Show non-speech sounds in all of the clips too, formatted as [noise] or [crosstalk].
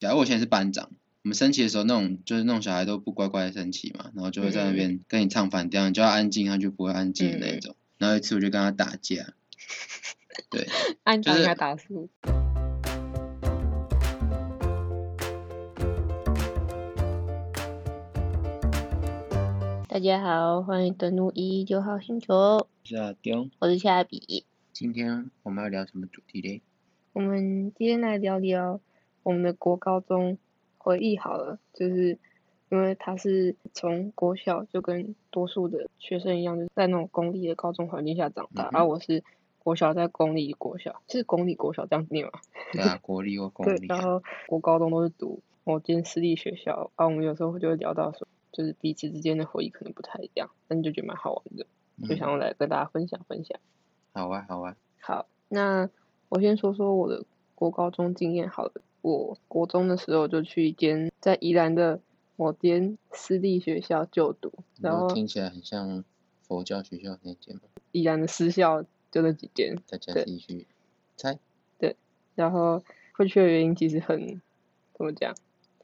假如我现在是班长，我们升旗的时候，那种就是那种小孩都不乖乖的升旗嘛，然后就会在那边跟你唱反调，你叫他安静，他就不会安静的那种。然后一次我就跟他打架，对，[laughs] 按就是打应该打输。大家好，欢迎登录一一九号星球，是阿丢。我是夏比。今天我们要聊什么主题嘞？我们今天来聊聊我们的国高中回忆好了，就是因为他是从国小就跟多数的学生一样，就是在那种公立的高中环境下长大，嗯而、我是国小在公立国小，是公立国小这样念吗？[laughs] 对啊，国立或公，立对。然后国高中都是读某间私立学校，啊，我们有时候就会聊到说，就是彼此之间的回忆可能不太一样，但就觉得蛮好玩的，就嗯想要来跟大家分享分享。好啊，好啊。好，那我先说说我的国高中经验好了。我国中的时候就去一间在宜兰的某间私立学校就读，然后听起来很像佛教学校那间嘛，宜兰的私校就那几间，大家对自己去猜。然后会去的原因其实很怎么讲，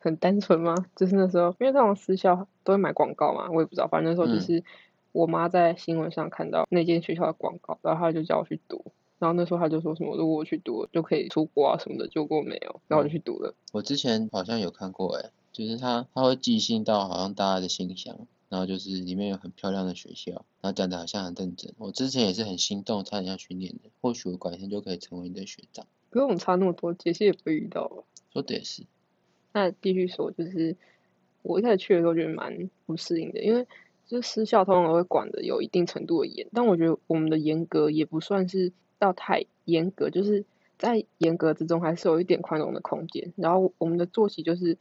很单纯吗？就是那时候因为那种私校都会买广告嘛，我也不知道，反正那时候就嗯是我妈在新闻上看到那间学校的广告，然后她就叫我去读。然后那时候他就说什么，如果我去读了就可以出国啊什么的，结果没有，然后我就去读了。我之前好像有看过诶，就是他他会寄信到好像大家的信箱，然后就是里面有很漂亮的学校，然后讲的好像很认真。我之前也是很心动，差点要去念的，或许我改天就可以成为你的学长。不用差那么多，杰西也不会遇到吧。说的也是，那必须说，就是我一开始去的时候觉得蛮不适应的，因为就是私校通常都会管的有一定程度的严，但我觉得我们的严格也不算是到太严格，就是在严格之中还是有一点宽容的空间。然后我们的作息就是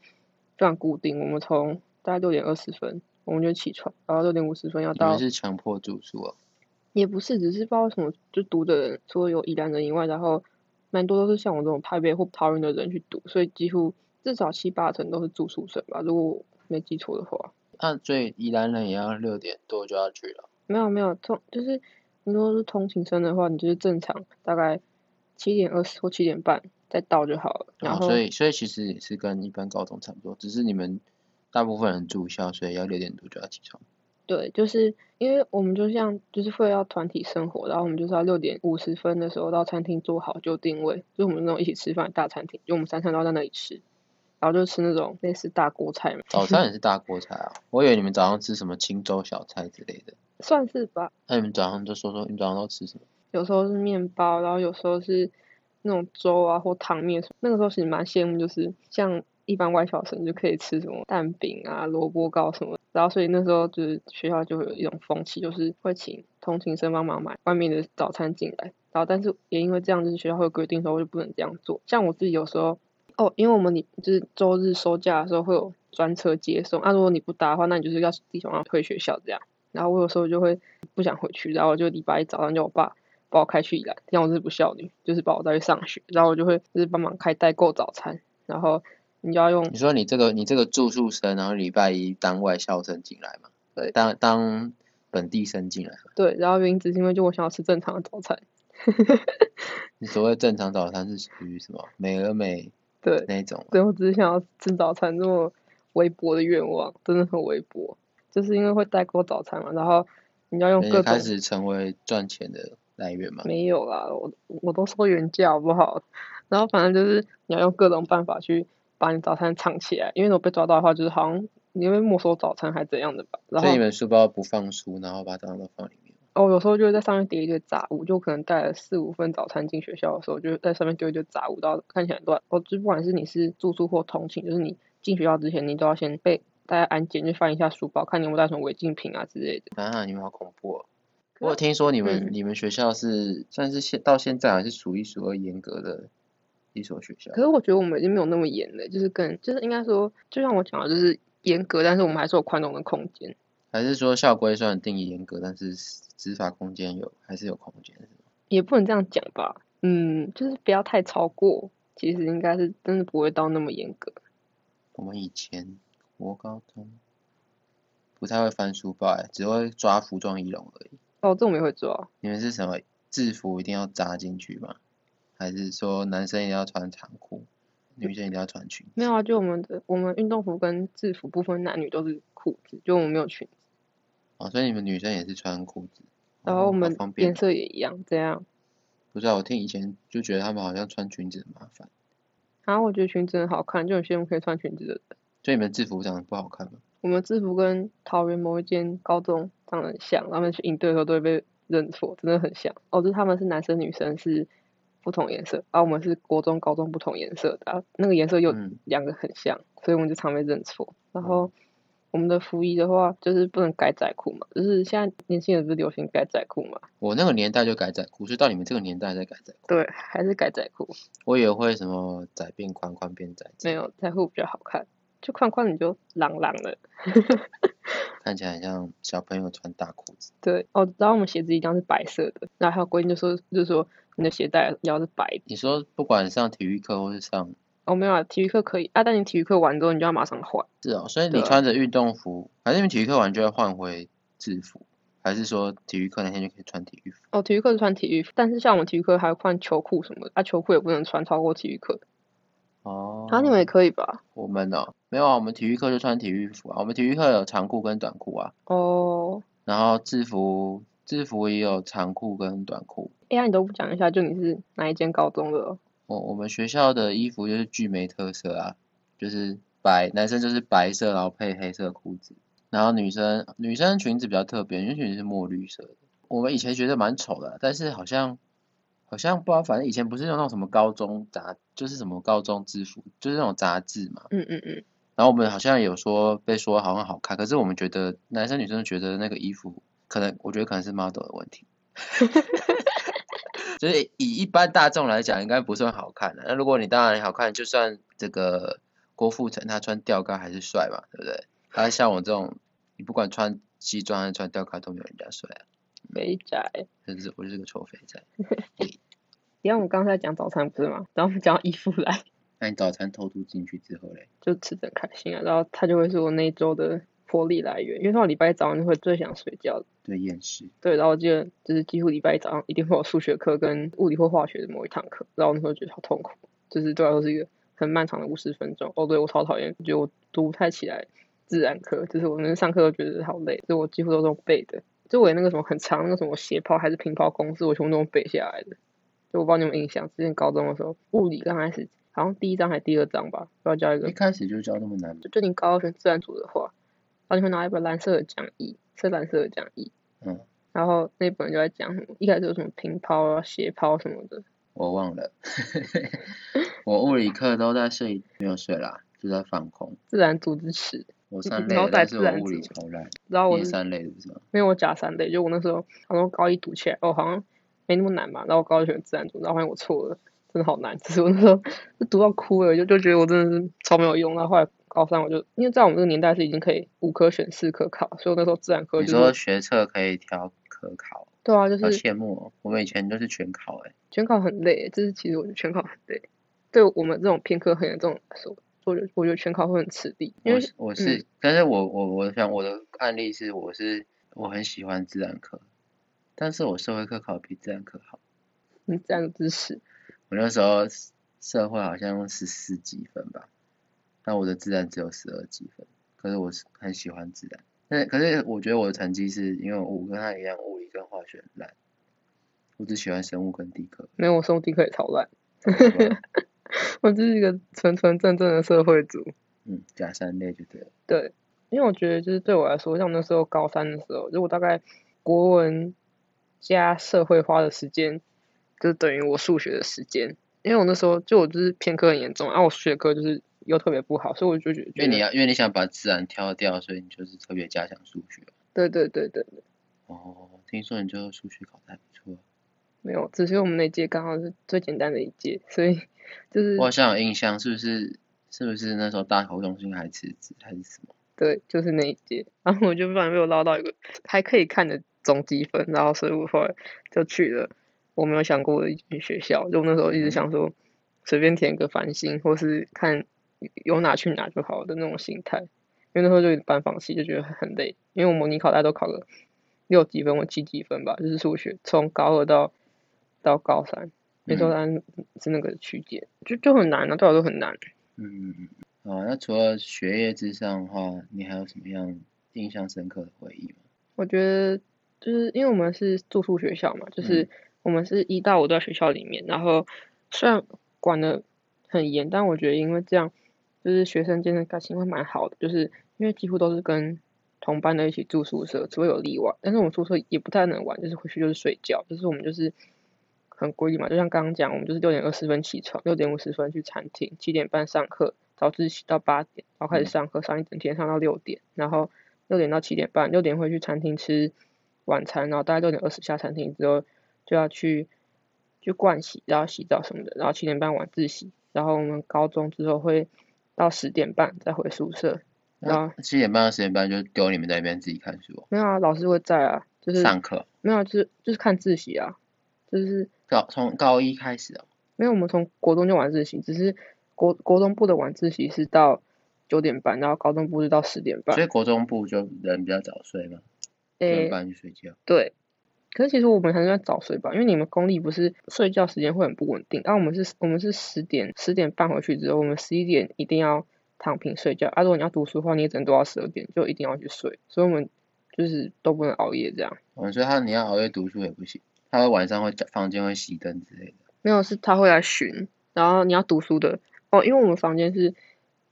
非常固定，我们从大概六点二十分我们就起床，然后六点五十分要到你们，是强迫住宿哦。也不是，只是不知道为什么就读的人除了有宜兰人以外，然后蛮多都是像我这种台北或桃园的人去读，所以几乎至少七八成都是住宿生吧，如果没记错的话。那所以宜兰人也要六点多就要去了。没有没有从，就是你说是通勤生的话，你就是正常大概七点二十或七点半再到就好了。然哦，后所以所以其实也是跟一般高中差不多，只是你们大部分人住校，所以要六点多就要起床。对，就是因为我们就像就是会要团体生活，然后我们就是要六点五十分的时候到餐厅坐好就定位，就是我们那种一起吃饭的大餐厅，就我们三餐都要在那里吃，然后就吃那种类似大锅菜嘛，早餐也是大锅菜啊，[laughs] 我以为你们早上吃什么青州小菜之类的。算是吧。那你们早上就说说你们早上都吃什么？有时候是面包，然后有时候是那种粥啊或汤面。那个时候其实蛮羡慕，就是像一般外校生就可以吃什么蛋饼啊、萝卜糕什么。然后所以那时候就是学校就会有一种风气，就是会请通勤生帮忙买外面的早餐进来。然后但是也因为这样，就是学校会有规定说就不能这样做。像我自己有时候哦，因为我们你就是周日收假的时候会有专车接送，啊如果你不搭的话，那你就是要自己晚上回学校这样。然后我有时候就会不想回去，然后我就礼拜一早上叫我爸把我开去宜兰，这样我是不孝女，就是把我带去上学，然后我就会就是帮忙开代购早餐，然后你就要用你说你这个你这个住宿生，然后礼拜一当外校生进来嘛？对当当本地生进来嘛。对，然后原因只是因为就我想要吃正常的早餐，[laughs] 你所谓正常早餐是属于什么美而美对，那种吗？对我只是想要吃早餐这么微薄的愿望，真的很微薄，就是因为会代购早餐嘛，然后你要用各种开始成为赚钱的来源嘛？没有啦，我我都说原价好不好？然后反正就是你要用各种办法去把你早餐藏起来，因为如果被抓到的话，就是好像你会没收早餐还怎样的吧。然后所以你们书包不放书，然后把早餐都放里面。哦，有时候就会在上面叠一堆杂物，就可能带了四五份早餐进学校的时候，就在上面丢一堆杂物，然后看起来乱。哦，就不管是你是住宿或通勤，就是你进学校之前，你都要先被大家安检，就翻一下书包，看你有没有带什么违禁品啊之类的。啊，你们好恐怖哦！我有听说你们、嗯你们学校是算是现到现在还是数一数二严格的一所学校可。是我觉得我们已经没有那么严了，就是跟就是应该说，就像我讲的，就是严格，但是我们还是有宽容的空间。还是说校规虽然定义严格，但是执法空间有还是有空间？也不能这样讲吧，嗯，就是不要太超过，其实应该是真的不会到那么严格。我们以前国高中不太会翻书包、欸，只会抓服装仪容而已。哦，这我们也会抓，你们是什么制服一定要扎进去吗？还是说男生一定要穿长裤？女生一定要穿裙子？没有啊，就我们的我们运动服跟制服不分男女都是裤子，就我们没有裙子，哦，所以你们女生也是穿裤子，然后我们颜色也一样，这样。不知道，我听以前就觉得他们好像穿裙子很麻烦，啊我觉得裙子很好看，就有些人可以穿裙子的人。所以你们制服长得不好看吗？我们制服跟桃园某一间高中长得很像，他们去应对的时候都会被认错，真的很像。哦，就是他们是男生女生是不同颜色，而、我们是国中、高中不同颜色的，啊、那个颜色又嗯两个很像，所以我们就常被认错。然后我们的服衣的话，就是不能改窄裤嘛，就是现在年轻人不是流行改窄裤嘛？我那个年代就改窄裤，所以到你们这个年代再改窄裤，对，还是改窄裤，我也会什么窄变宽，宽变窄，没有窄裤比较好看，就宽宽你就朗朗的。[laughs] 看起来很像小朋友穿大裤子。对，哦，然后我们鞋子一定要是白色的，然后还有规定就说就是说你的鞋带要是白的。你说不管上体育课或是上，哦，没有啊，体育课可以啊，但你体育课完之后你就要马上换。是哦，所以你穿着运动服，还是你们体育课完就要换回制服，还是说体育课那天就可以穿体育服？哦，体育课是穿体育服，但是像我们体育课还要换球裤什么的，啊，球裤也不能穿超过体育课。哦，啊，你们也可以吧？我们哦，没有啊，我们体育课就穿体育服啊，我们体育课有长裤跟短裤啊，哦，然后制服制服也有长裤跟短裤。哎呀，你都不讲一下，就你是哪一间高中的哦？我我们学校的衣服就是巨没特色啊，就是白，男生就是白色，然后配黑色裤子，然后女生女生裙子比较特别，女生裙子是墨绿色的。我们以前觉得蛮丑的啊，但是好像好像不知道，反正以前不是有那种什么高中杂，就是什么高中制服，就是那种杂志嘛。嗯嗯嗯，然后我们好像有说被说好像好看，可是我们觉得男生女生觉得那个衣服可能，我觉得可能是 model 的问题。[laughs] 就是以一般大众来讲，应该不算好看的。那如果你当然好看，就算这个郭富城他穿吊嘎还是帅嘛，对不对？他像我这种，你不管穿西装还是穿吊嘎都没有人家帅啊，肥宅。真是我就是个臭肥仔。[laughs] 因为我们刚才讲早餐不是吗？然后我们讲到衣服来，那你早餐偷渡进去之后嘞？就吃的很开心啊。然后他就会是我那一周的活力来源，因为通常礼拜一早上就会最想睡觉的。对，厌食。对，然后我记得就是几乎礼拜一早上一定会有数学课跟物理或化学的某一堂课，然后我那时候觉得好痛苦，就是对我来说是一个很漫长的五十分钟。哦，对我超讨厌，觉得我读不太起来自然课，就是我们上课都觉得好累，所以我几乎都是用背的，就我那个什么很长那个什么斜抛还是平抛公式，我全部都背下来的。就我不知道你们有印象，之前高中的时候，物理刚开始好像第一章还是第二章吧，要教一个一开始就教那么难？就就你高二选自然组的话，然后你会拿一本蓝色的讲义，是蓝色的讲义，嗯，然后那本就在讲什么，一开始有什么平抛啊、斜抛什么的，我忘了，[laughs] 我物理课都在睡，没有睡啦，就在放空。自然组织史。我三类的，你好歹但是自然我物理超烂。然后我是三类的不是吗？没有我假三类，就我那时候好像高一读起来，哦好像没那么难嘛，然后我高一选自然组，然后发现我错了，真的好难，只是我那时候就读到哭了，就就觉得我真的是超没有用。然后后来高三我就因为在我们这个年代是已经可以五科选四科考，所以我那时候自然科你说就是学测可以挑科考，对啊，就好是羡慕哦。我们以前都是全考哎、全考很累，就是其实我觉得全考很累，对我们这种偏科很严重来说，我我觉得全考会很吃力，因为我是我是，但是我我我想我的案例是我是我很喜欢自然科，但是我社会课考比自然科好。你这样知识，我那时候社会好像十四几分吧，但我的自然只有十二几分，可是我是很喜欢自然。但可是我觉得我的成绩是因为我跟他一样，物理跟化学很烂，我只喜欢生物跟地科。没有我生物地科也超烂，[laughs] 我就是一个纯纯正正的社会主。嗯，假三类就对了。对，因为我觉得就是对我来说，像我那时候高三的时候，就我大概国文加社会花的时间，就等于我数学的时间。因为我那时候就我就是偏科很严重，然啊，我数学科就是又特别不好，所以我就觉得，因为你要，因为你想把自然挑掉，所以你就是特别加强数学。对对对对对，哦，听说你最后数学考的还不错。没有，只是我们那届刚好是最简单的一届，所以就是我好像有印象，是不是？是不是那时候大头中心还辞职还是什么？对，就是那一届，然后我就不然被我捞到一个还可以看的总积分，然后所以我后来就去了我没有想过的一间学校，就那时候一直想说随便填个繁星，或是看有哪去哪就好的那种心态，因为那时候就有点半放弃，就觉得很累，因为我模拟考大家都考了六几分或七几分吧，就是数学从高二到到高三，每周三是那个区间，就就很难啊，对我都很难。嗯嗯嗯。好，那除了学业之上的话，你还有什么样印象深刻的回忆吗？我觉得就是因为我们是住宿学校嘛，就是我们是一到五都在学校里面，然后虽然管的很严，但我觉得因为这样，就是学生间的感情会蛮好的，就是因为几乎都是跟同班的一起住宿舍，除非有例外。但是我们宿舍也不太能玩，就是回去就是睡觉，就是我们就是很规律嘛，就像刚刚讲，我们就是六点二十分起床，六点五十分去餐厅，七点半上课，早自习到八点，然后开始上课，上一整天上到六点，然后六点到七点半，六点会去餐厅吃晚餐，然后大概六点二十下餐厅之后就要去去盥洗，然后洗澡什么的，然后七点半晚自习，然后我们高中之后会到十点半再回宿舍。然后七点半到十点半就丢你们在那边自己看书。没有啊，老师会在啊，就是上课。没有，就是就是看自习啊，就是高从高一开始哦。没有，我们从国中就晚自习，只是国国中部的晚自习是到九点半，然后高中部是到十点半。所以国中部就人比较早睡嘛，九点半去睡觉。对，可是其实我们还是要早睡吧，因为你们公立不是睡觉时间会很不稳定，然后我们是我们是十点十点半回去之后，我们十一点一定要。躺平睡觉啊！如果你要读书的话，你也只能读到十二点，就一定要去睡。所以我们就是都不能熬夜这样。嗯，所以他你要熬夜读书也不行，他会晚上会房间会熄灯之类的。没有，是他会来巡，然后你要读书的哦，因为我们房间是，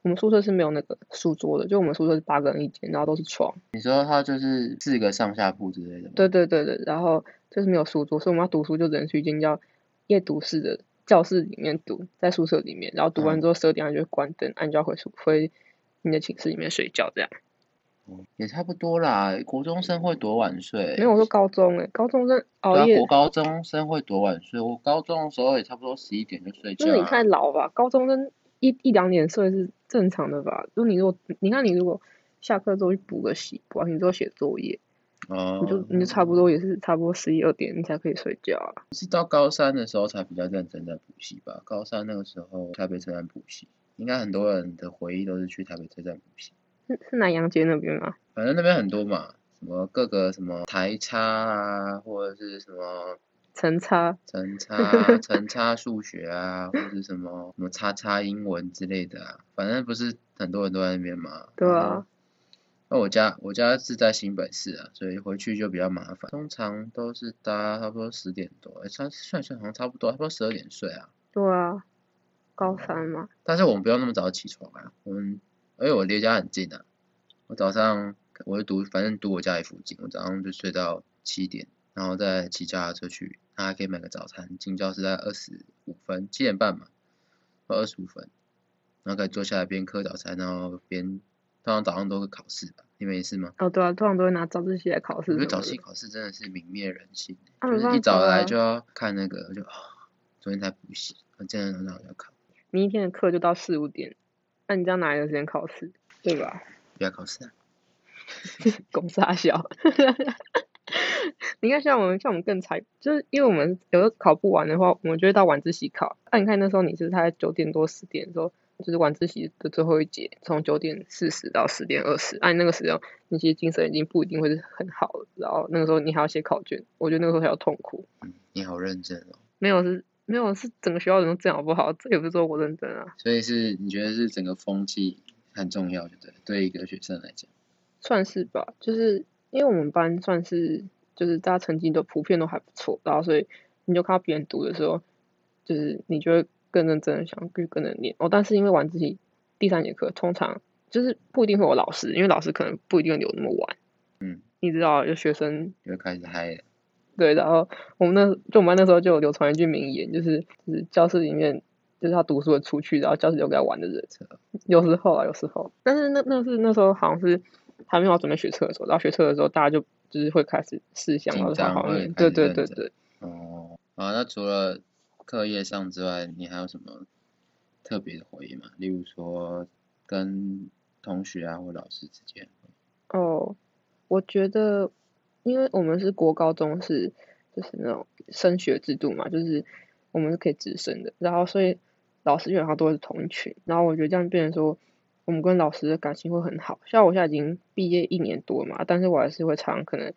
我们宿舍是没有那个书桌的，就我们宿舍是八个人一间，然后都是床。你说他就是四个上下铺之类的？对对对对，然后就是没有书桌，所以我们要读书就只能去一间叫夜读室的。教室里面读，在宿舍里面，然后读完之后十二点就会关灯，按就要回宿回你的寝室里面睡觉这样。也差不多啦，国中生会多晚睡？没有，我说高中诶，高中生熬夜。国高中生会多晚睡？我高中的时候也差不多十一点就睡觉。那你太老吧？高中生一一两点睡是正常的吧？就你如果你看你如果下课之后去补个习，补完习之后写作业。哦，你就你就差不多也是差不多十一二点你才可以睡觉啊。是到高三的时候才比较认真在补习吧？高三那个时候台北车站补习，应该很多人的回忆都是去台北车站补习。是是南洋街那边吗？反正那边很多嘛，什么各个什么台差啊，或者是什么陈差、[laughs] 陈差、陈差数学啊，或者什么什么叉叉英文之类的啊，反正不是很多人都在那边嘛。对啊。那我家我家是在新北市啊，所以回去就比较麻烦。通常都是搭差不多十点多，哎，算算算好像差不多，差不多十二点睡啊。对啊，高三嘛。但是我们不用那么早起床啊，我们，而且我离家很近啊。我早上我就读，反正读我家里附近，我早上就睡到七点，然后再骑脚踏车去，那还可以买个早餐。进教室在二十五分，七点半嘛，到二十五分，然后可以坐下来边嗑早餐，然后边。通常早上都会考试吧？你没事吗？哦，对啊，通常都会拿早自习来考试。我觉得早自习考试真的是泯灭人性，就是一早来就要看那个，就啊，昨天才补习，今天早上要考。明天的课就到四五点，那你这样哪有时间考试？对吧？不要考试啊！[laughs] 公司大小。[laughs] 你看，像我们，像我们更惨，就是因为我们有的考不完的话，我们就会到晚自习考。那你看那时候你是在九点多十点的时候。就是晚自习的最后一节，从九点四十到十点二十，按那个时候，那些精神已经不一定会是很好了。然后那个时候你还要写考卷，我觉得那个时候还要痛苦。你好认真哦。没有是，没有是整个学校人都这样好不好？这也不是说我认真啊。所以是你觉得是整个风气很重要，对不对？对一个学生来讲。算是吧，就是因为我们班算是就是大家成绩都普遍都还不错，然后所以你就看到别人读的时候，就是你就会。更认真的想去更能练哦，但是因为晚自习第三节课通常就是不一定会有老师，因为老师可能不一定会留那么晚。嗯，你知道有学生就开始嗨。对，然后我们那就我们班那时候就有流传一句名言，就是就是教室里面就是他读书的出去，然后教室留给他玩的人。有时候啊，有时候，但是那那是那时候好像是还没有准备学车的时候，然后学车的时候大家就就是会开始试想然后对对对对。哦，啊，那除了。课业上之外，你还有什么特别的回忆吗？例如说跟同学啊或老师之间。哦，我觉得，因为我们是国高中是就是那种升学制度嘛，就是我们是可以直升的，然后所以老师基本上都是同一群，然后我觉得这样变成说，我们跟老师的感情会很好。像我现在已经毕业一年多嘛，但是我还是会常可能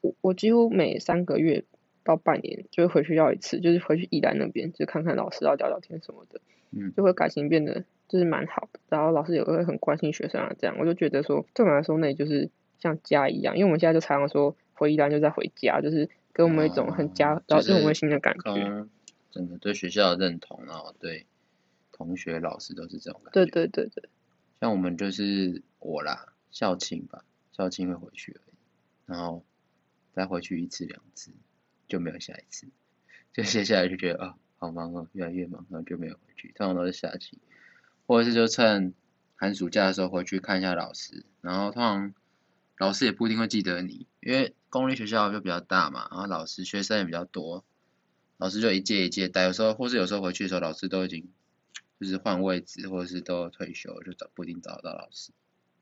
我我几乎每三个月。到半年就会回去要一次，就是回去宜兰那边，就看看老师，然后聊聊天什么的，嗯就会感情变得就是蛮好的。然后老师也会很关心学生啊，这样我就觉得说，对我来说那里就是像家一样，因为我们现在就常常说回宜兰就在回家，就是给我们一种很家哦，然后就是润温馨的感觉。从整个对学校的认同，然后对同学、老师都是这种感觉。对对对对，像我们就是我啦，校庆吧，校庆会回去而已，然后再回去一次两次，就没有下一次，就接下来就觉得啊、好忙哦，越来越忙，然后就没有回去，通常都是下期，或者是就趁寒暑假的时候回去看一下老师，然后通常老师也不一定会记得你，因为公立学校就比较大嘛，然后老师学生也比较多，老师就一届一届带，有时候或是有时候回去的时候，老师都已经就是换位置，或者是都退休，就找不一定找得到老师。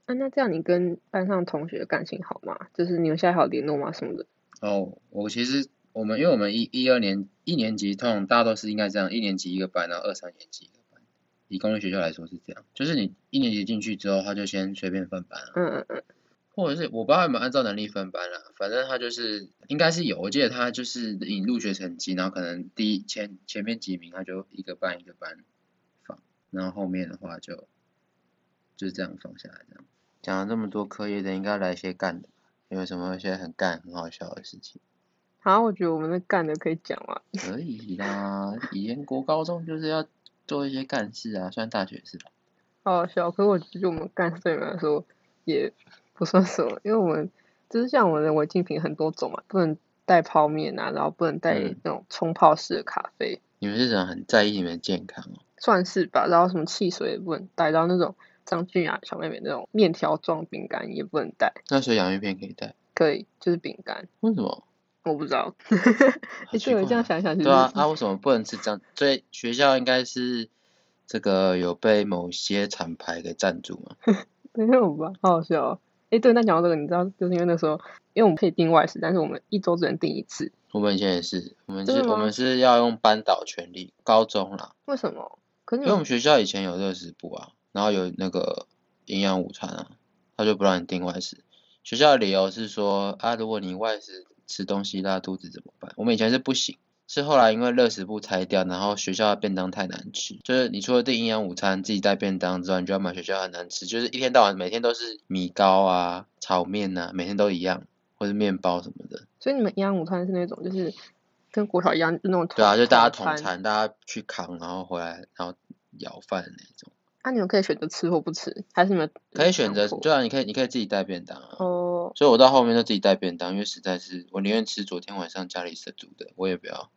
啊，那这样你跟班上同学感情好吗？就是你们现在还有联络吗？什么的？哦，我其实我们因为我们一一二年一年级通常大家都是应该这样，一年级一个班，然后二三年级一个班。以公立学校来说是这样，就是你一年级进去之后，他就先随便分班啊，嗯嗯嗯，或者是我不知道有没有按照能力分班啦，反正他就是应该是有，我记得他就是以入学成绩，然后可能第一前前面几名他就一个班一个班放，然后后面的话就就这样放下来这样。讲了这么多课业的，应该来一些干的吧？有什么一些很干很好笑的事情？好，我觉得我们的干的可以讲啊。可以啦，以前国高中就是要做一些干事啊，虽然大学是吧。好好笑，可是我觉得我们干对你们来说也不算什么，因为我们就是像我们的违禁品很多种嘛，不能带泡面啊，然后不能带嗯那种冲泡式的咖啡，你们是人很在意你们的健康哦。算是吧。然后什么汽水也不能带，然后那种张俊雅小妹妹那种面条状饼干也不能带，那所以洋芋片可以带，可以就是饼干，为什么？我不知道。[laughs] 好哎，对，奇怪这样想想，对啊，啊为什么不能吃这样？所以学校应该是这个有被某些厂牌给赞助嘛？[laughs] 没有吧？好好笑哦。哎，对，那讲到这个，你知道，就是因为那时候，因为我们可以订外食，但是我们一周只能订一次，我们以前也是，我们是我们是要用班导权利，高中啦，为什么？可是因为我们学校以前有热食部啊，然后有那个营养午餐啊，他就不让你订外食。学校的理由是说啊，如果你外食吃东西拉肚子怎么办？我们以前是不行，是后来因为热食部拆掉，然后学校的便当太难吃，就是你除了订营养午餐自己带便当之外，你就要买学校很难吃，就是一天到晚每天都是米糕啊、炒面啊，每天都一样，或者面包什么的。所以你们营养午餐是那种就是跟国小一样，就那种对啊，就大家同统餐，大家去扛，然后回来，然后舀饭的那种。啊，你们可以选择吃或不吃，还是你们可以选择，对啊，你可以你可以自己带便当啊。哦，所以我到后面就自己带便当，因为实在是我宁愿吃昨天晚上家里是煮的，我也不要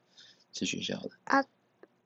吃学校的。啊，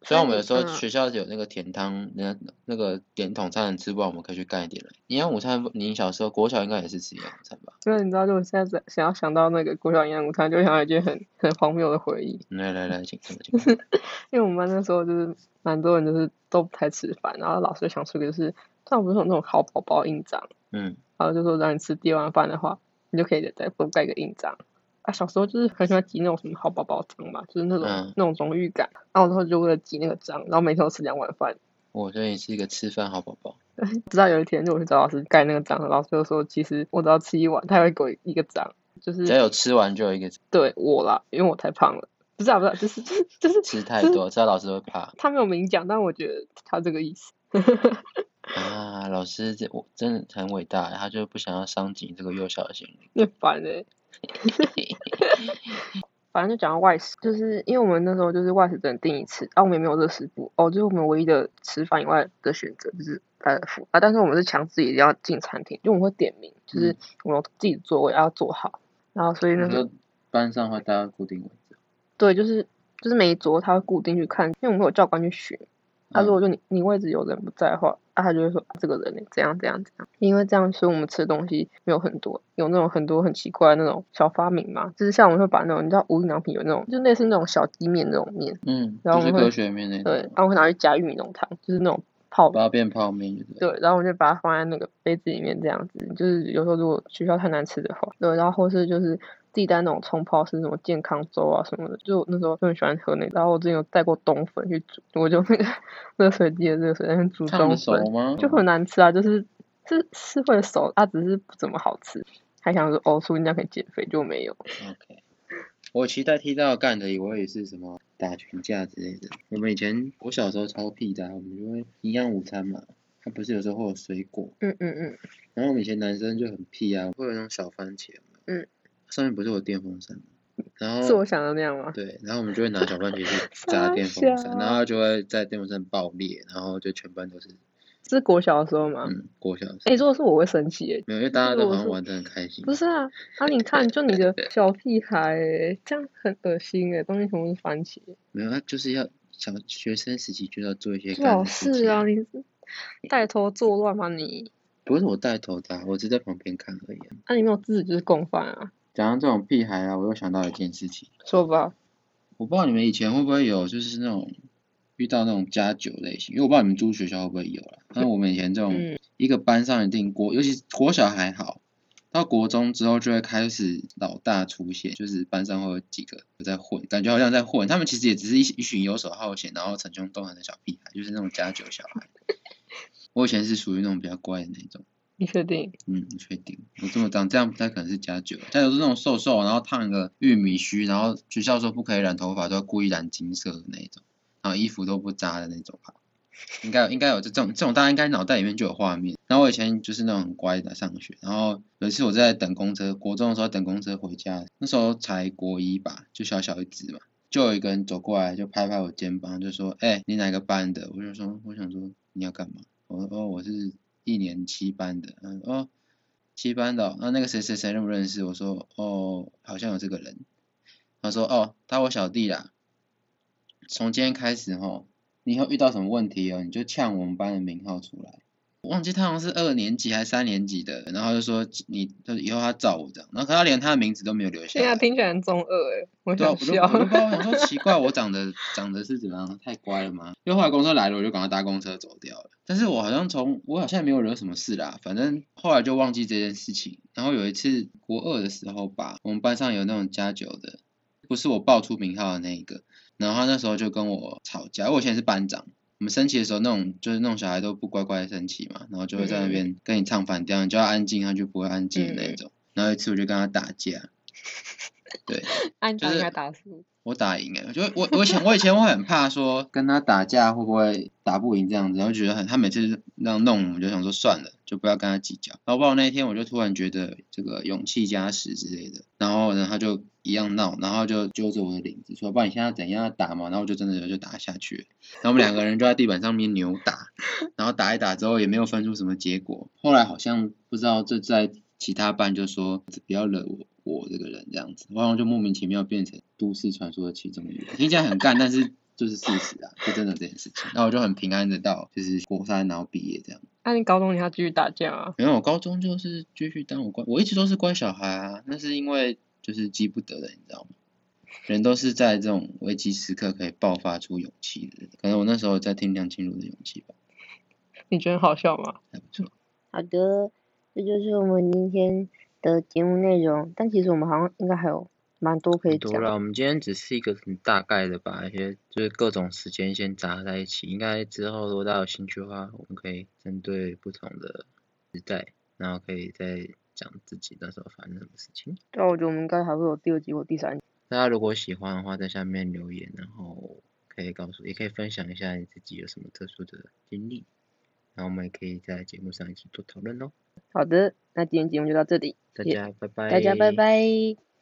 虽然我们有时候嗯学校有那个甜汤，那那个点统餐吃不完，我们可以去干一点来。营养午餐，你小时候国小应该也是吃营养午餐吧？因为你知道，就我现在在想要想到那个国小营养午餐，就会想到一件很很荒谬的回忆。来来来，请说，请说。[laughs] 因为我们班那时候就是蛮多人就是都不太吃饭，然后老师就想出一个就是，通常不是有那种好宝宝印章，嗯，然后就说让你吃第二碗饭的话，你就可以再多盖个印章。啊，小时候就是很喜欢集那种什么好宝宝章嘛，就是那种、嗯那种荣誉感。然后之后就为了集那个章，然后每天都吃两碗饭。我觉得你是一个吃饭好宝宝。[laughs] 直到有一天，就我去找老师盖那个章，老师就说，其实我只要吃一碗，他会给我一个章，就是只要有吃完就有一个对我啦，因为我太胖了。不是啊，不是啊，就是就是就是吃太多，知道老师会怕他没有明讲，但我觉得他这个意思。啊。老师这我真的很伟大，他就不想要伤及这个幼小的心灵。[laughs] 你很烦哎、[laughs] 反正就讲到外食，就是因为我们那时候就是外食只能订一次，啊，我们也没有热食部，哦，就是我们唯一的吃饭以外的选择就是家乐福啊，但是我们是强制一定要进餐厅，就我们会点名，就是我们自己座位要坐好，然后所以那时候班上会大家固定位置，对，就是就是每一桌他会固定去看，因为我们会有教官去巡。他、如果就你你位置有人不在的话，啊，他就会说、啊、这个人呢怎样怎样怎样，因为这样，所以我们吃的东西没有很多，有那种很多很奇怪的那种小发明嘛，就是像我们会把那种你知道无印良品有那种，就类似那种小鸡面那种面，嗯，然后我们会就是隔血面那对，种，然后会拿去加玉米浓汤，就是那种泡把它变泡面。对，然后我就把它放在那个杯子里面，这样子。就是有时候如果学校太难吃的话，对，然后或是就是自己带那种冲泡是什么健康粥啊什么的，就那时候就很喜欢喝那个。然后我之前有带过冬粉去煮，我就那个热水机的热水在那煮冬粉，吗？就很难吃啊，就是是是会熟，它只是不怎么好吃。还想说哦，说人家可以减肥，就没有。OK，我期待踢到干的，以为是什么打群架之类的。我们以前我小时候超屁的啊，我们就会营养午餐嘛，它不是有时候会有水果，嗯嗯嗯，然后我们以前男生就很屁啊，会有那种小番茄，嗯，上面不是有电风扇吗？然后是我想的那样吗？对，然后我们就会拿小番茄去 [laughs] 砸电风扇，然后它就会在电风扇爆裂，然后就全班都是是国小的时候吗？嗯国小的时哎、候如果是我会生气耶。没有，因为大家都好像玩的很开心。不是啊，啊你看，就你的 [laughs] 小屁孩耶，这样很恶心哎，东西全部是番茄。没有，他就是要小学生时期就要做一些最好事是啊，你是带头作乱吗你？不是我带头的啊、我只在旁边看而已、啊。那、你没有制止就是共犯啊？讲到这种屁孩啊，我又想到一件事情，说吧，我不知道你们以前会不会有，就是那种遇到那种加酒类型，因为我不知道你们住学校会不会有啦。但是我们以前这种、嗯一个班上一定国，尤其是国小还好，到国中之后就会开始老大出现，就是班上会有几个在混，感觉好像在混。他们其实也只是一一群游手好闲，然后逞凶斗狠的小屁孩，就是那种加酒小孩。我以前是属于那种比较乖的那种。你确定？嗯，你确定。我这么长这样不太可能是加酒，加酒是那种瘦瘦，然后烫个玉米须，然后学校说不可以染头发，都要故意染金色的那一种，然后衣服都不扎的那种吧。应该有应该有这种这种，大家应该脑袋里面就有画面。然后我以前就是那种很乖的上学，然后有一次我在等公车，国中的时候等公车回家，那时候才国一吧，就小小一只嘛，就有一个人走过来就拍拍我肩膀，就说：“哎、你哪个班的？”我就说：“我想说你要干嘛？”我说：“哦，我是一年七班的。”嗯，哦，七班的哦、那那个谁谁谁认不认识？我说：“哦，好像有这个人。”他说：“哦，他我小弟啦。从今天开始吼，你以后遇到什么问题哦，你就呛我们班的名号出来。”我忘记他好像是二年级还是三年级的，然后就说你，就是以后他照我这样，然后可他连他的名字都没有留下现在来。听起来很中二哎，我对啊，想笑。我就我就不知道，我想说奇怪，我长得长得是怎么样？太乖了吗？因为后来公车来了，我就赶快搭公车走掉了。但是我好像从我好像也没有惹什么事啦，反正后来就忘记这件事情。然后有一次国二的时候吧，我们班上有那种加九的，不是我报出名号的那一个，然后他那时候就跟我吵架，我以前是班长。我们升旗的时候，那种就是那种小孩都不乖乖的升旗嘛，然后就会在那边跟你唱反调，你就要安静，他就不会安静的那种。然后有一次我就跟他打架，对，[laughs] 按打输。我打赢哎，就我我以前我以前我很怕说跟他打架会不会打不赢这样子，然后觉得很他每次那样弄，我就想说算了，就不要跟他计较。然后不知道那一天我就突然觉得这个勇气加十之类的，然后呢他就一样闹，然后就揪着我的领子说，不然你现在怎样打嘛？然后我就真的就打下去了，然后我们两个人就在地板上面扭打，[laughs] 然后打一打之后也没有分出什么结果。后来好像不知道这在其他班就说不要惹我我这个人这样子，然后就莫名其妙变成都市传说的其中一员，听起来很干，但是就是事实啊，是真的这件事情。那我就很平安的到就是国三然后毕业这样。那、你高中你要继续打架啊？没有，我高中就是继续当我乖，我一直都是乖小孩啊，那是因为就是记不得的，你知道吗？人都是在这种危机时刻可以爆发出勇气的，可能我那时候在听梁静茹的勇气吧，你觉得好笑吗？还不错。好的，这就是我们今天的节目内容。但其实我们好像应该还有蛮多可以讲多了，我们今天只是一个很大概的把一些就是各种时间先砸在一起，应该之后如果大家有兴趣的话，我们可以针对不同的时代，然后可以再讲自己那时候发生什么事情。对啊，我觉得我们应该还会有第二集或第三集。大家如果喜欢的话，在下面留言，然后可以告诉，也可以分享一下你自己有什么特殊的经历，然后我们也可以在节目上一起做讨论哦。好的，那今天节目就到这里，大家拜拜，大家拜拜。